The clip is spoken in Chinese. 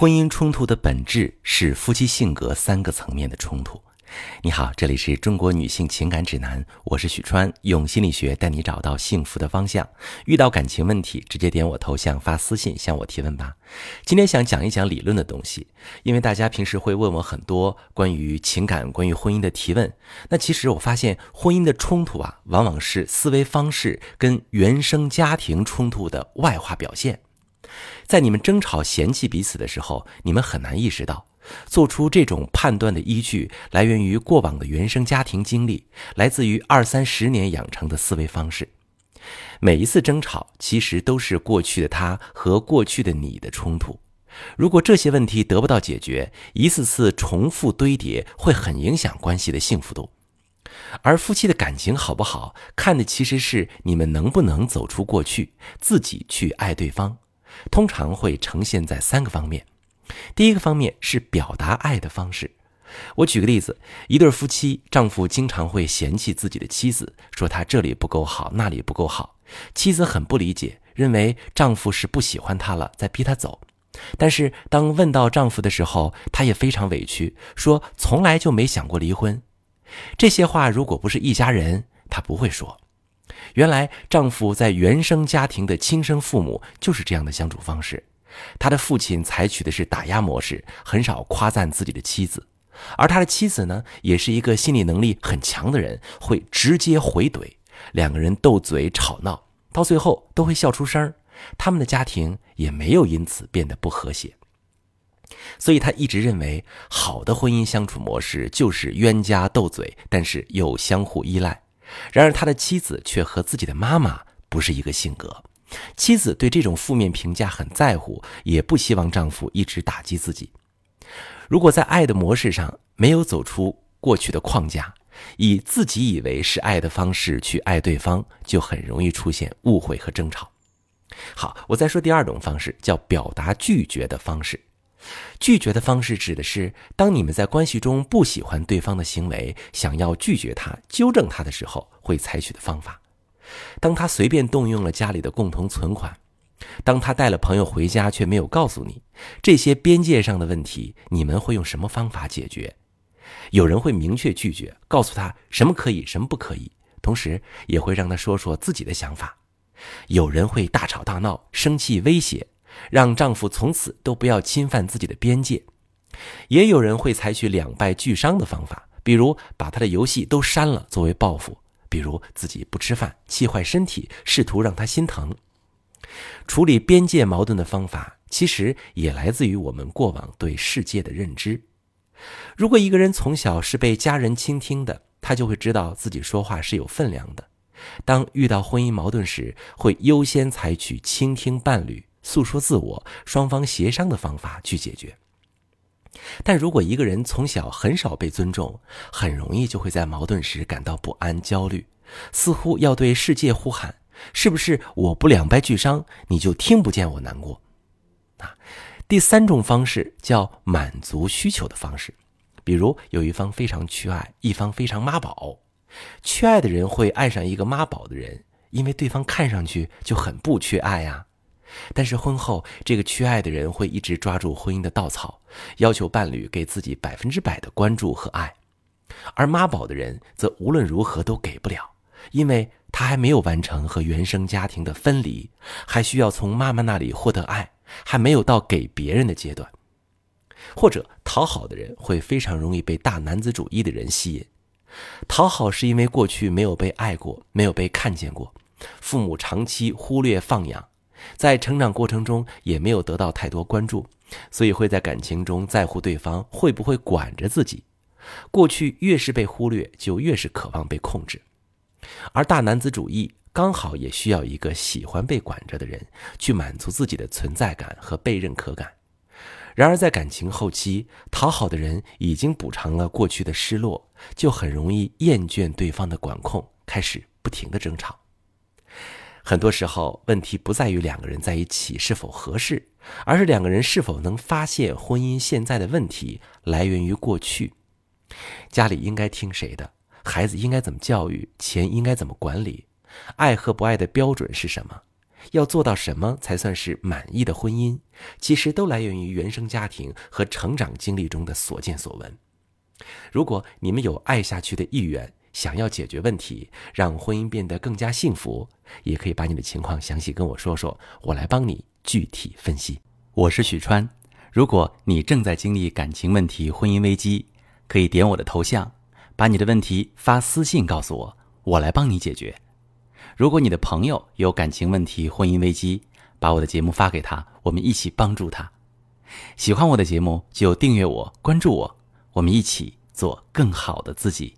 婚姻冲突的本质是夫妻性格三个层面的冲突。你好，这里是中国女性情感指南，我是许川，用心理学带你找到幸福的方向。遇到感情问题，直接点我头像发私信向我提问吧。今天想讲一讲理论的东西，因为大家平时会问我很多关于情感、关于婚姻的提问。那其实我发现，婚姻的冲突啊，往往是思维方式跟原生家庭冲突的外化表现。在你们争吵、嫌弃彼此的时候，你们很难意识到，做出这种判断的依据来源于过往的原生家庭经历，来自于二三十年养成的思维方式。每一次争吵，其实都是过去的他和过去的你的冲突。如果这些问题得不到解决，一次次重复堆叠，会很影响关系的幸福度。而夫妻的感情好不好，看的其实是你们能不能走出过去，自己去爱对方。通常会呈现在三个方面。第一个方面是表达爱的方式。我举个例子：一对夫妻，丈夫经常会嫌弃自己的妻子，说她这里不够好，那里不够好。妻子很不理解，认为丈夫是不喜欢她了，在逼她走。但是当问到丈夫的时候，她也非常委屈，说从来就没想过离婚。这些话如果不是一家人，她不会说。原来丈夫在原生家庭的亲生父母就是这样的相处方式，他的父亲采取的是打压模式，很少夸赞自己的妻子，而他的妻子呢，也是一个心理能力很强的人，会直接回怼，两个人斗嘴吵闹，到最后都会笑出声他们的家庭也没有因此变得不和谐。所以他一直认为，好的婚姻相处模式就是冤家斗嘴，但是又相互依赖。然而，他的妻子却和自己的妈妈不是一个性格。妻子对这种负面评价很在乎，也不希望丈夫一直打击自己。如果在爱的模式上没有走出过去的框架，以自己以为是爱的方式去爱对方，就很容易出现误会和争吵。好，我再说第二种方式，叫表达拒绝的方式。拒绝的方式指的是，当你们在关系中不喜欢对方的行为，想要拒绝他、纠正他的时候，会采取的方法。当他随便动用了家里的共同存款，当他带了朋友回家却没有告诉你这些边界上的问题，你们会用什么方法解决？有人会明确拒绝，告诉他什么可以，什么不可以，同时也会让他说说自己的想法。有人会大吵大闹、生气、威胁。让丈夫从此都不要侵犯自己的边界，也有人会采取两败俱伤的方法，比如把他的游戏都删了作为报复，比如自己不吃饭气坏身体，试图让他心疼。处理边界矛盾的方法，其实也来自于我们过往对世界的认知。如果一个人从小是被家人倾听的，他就会知道自己说话是有分量的。当遇到婚姻矛盾时，会优先采取倾听伴侣。诉说自我，双方协商的方法去解决。但如果一个人从小很少被尊重，很容易就会在矛盾时感到不安、焦虑，似乎要对世界呼喊：“是不是我不两败俱伤，你就听不见我难过？”啊，第三种方式叫满足需求的方式，比如有一方非常缺爱，一方非常妈宝。缺爱的人会爱上一个妈宝的人，因为对方看上去就很不缺爱呀。但是婚后，这个缺爱的人会一直抓住婚姻的稻草，要求伴侣给自己百分之百的关注和爱，而妈宝的人则无论如何都给不了，因为他还没有完成和原生家庭的分离，还需要从妈妈那里获得爱，还没有到给别人的阶段。或者讨好的人会非常容易被大男子主义的人吸引，讨好是因为过去没有被爱过，没有被看见过，父母长期忽略放养。在成长过程中也没有得到太多关注，所以会在感情中在乎对方会不会管着自己。过去越是被忽略，就越是渴望被控制。而大男子主义刚好也需要一个喜欢被管着的人，去满足自己的存在感和被认可感。然而在感情后期，讨好的人已经补偿了过去的失落，就很容易厌倦对方的管控，开始不停的争吵。很多时候，问题不在于两个人在一起是否合适，而是两个人是否能发现婚姻现在的问题来源于过去。家里应该听谁的？孩子应该怎么教育？钱应该怎么管理？爱和不爱的标准是什么？要做到什么才算是满意的婚姻，其实都来源于原生家庭和成长经历中的所见所闻。如果你们有爱下去的意愿，想要解决问题，让婚姻变得更加幸福，也可以把你的情况详细跟我说说，我来帮你具体分析。我是许川，如果你正在经历感情问题、婚姻危机，可以点我的头像，把你的问题发私信告诉我，我来帮你解决。如果你的朋友有感情问题、婚姻危机，把我的节目发给他，我们一起帮助他。喜欢我的节目就订阅我、关注我，我们一起做更好的自己。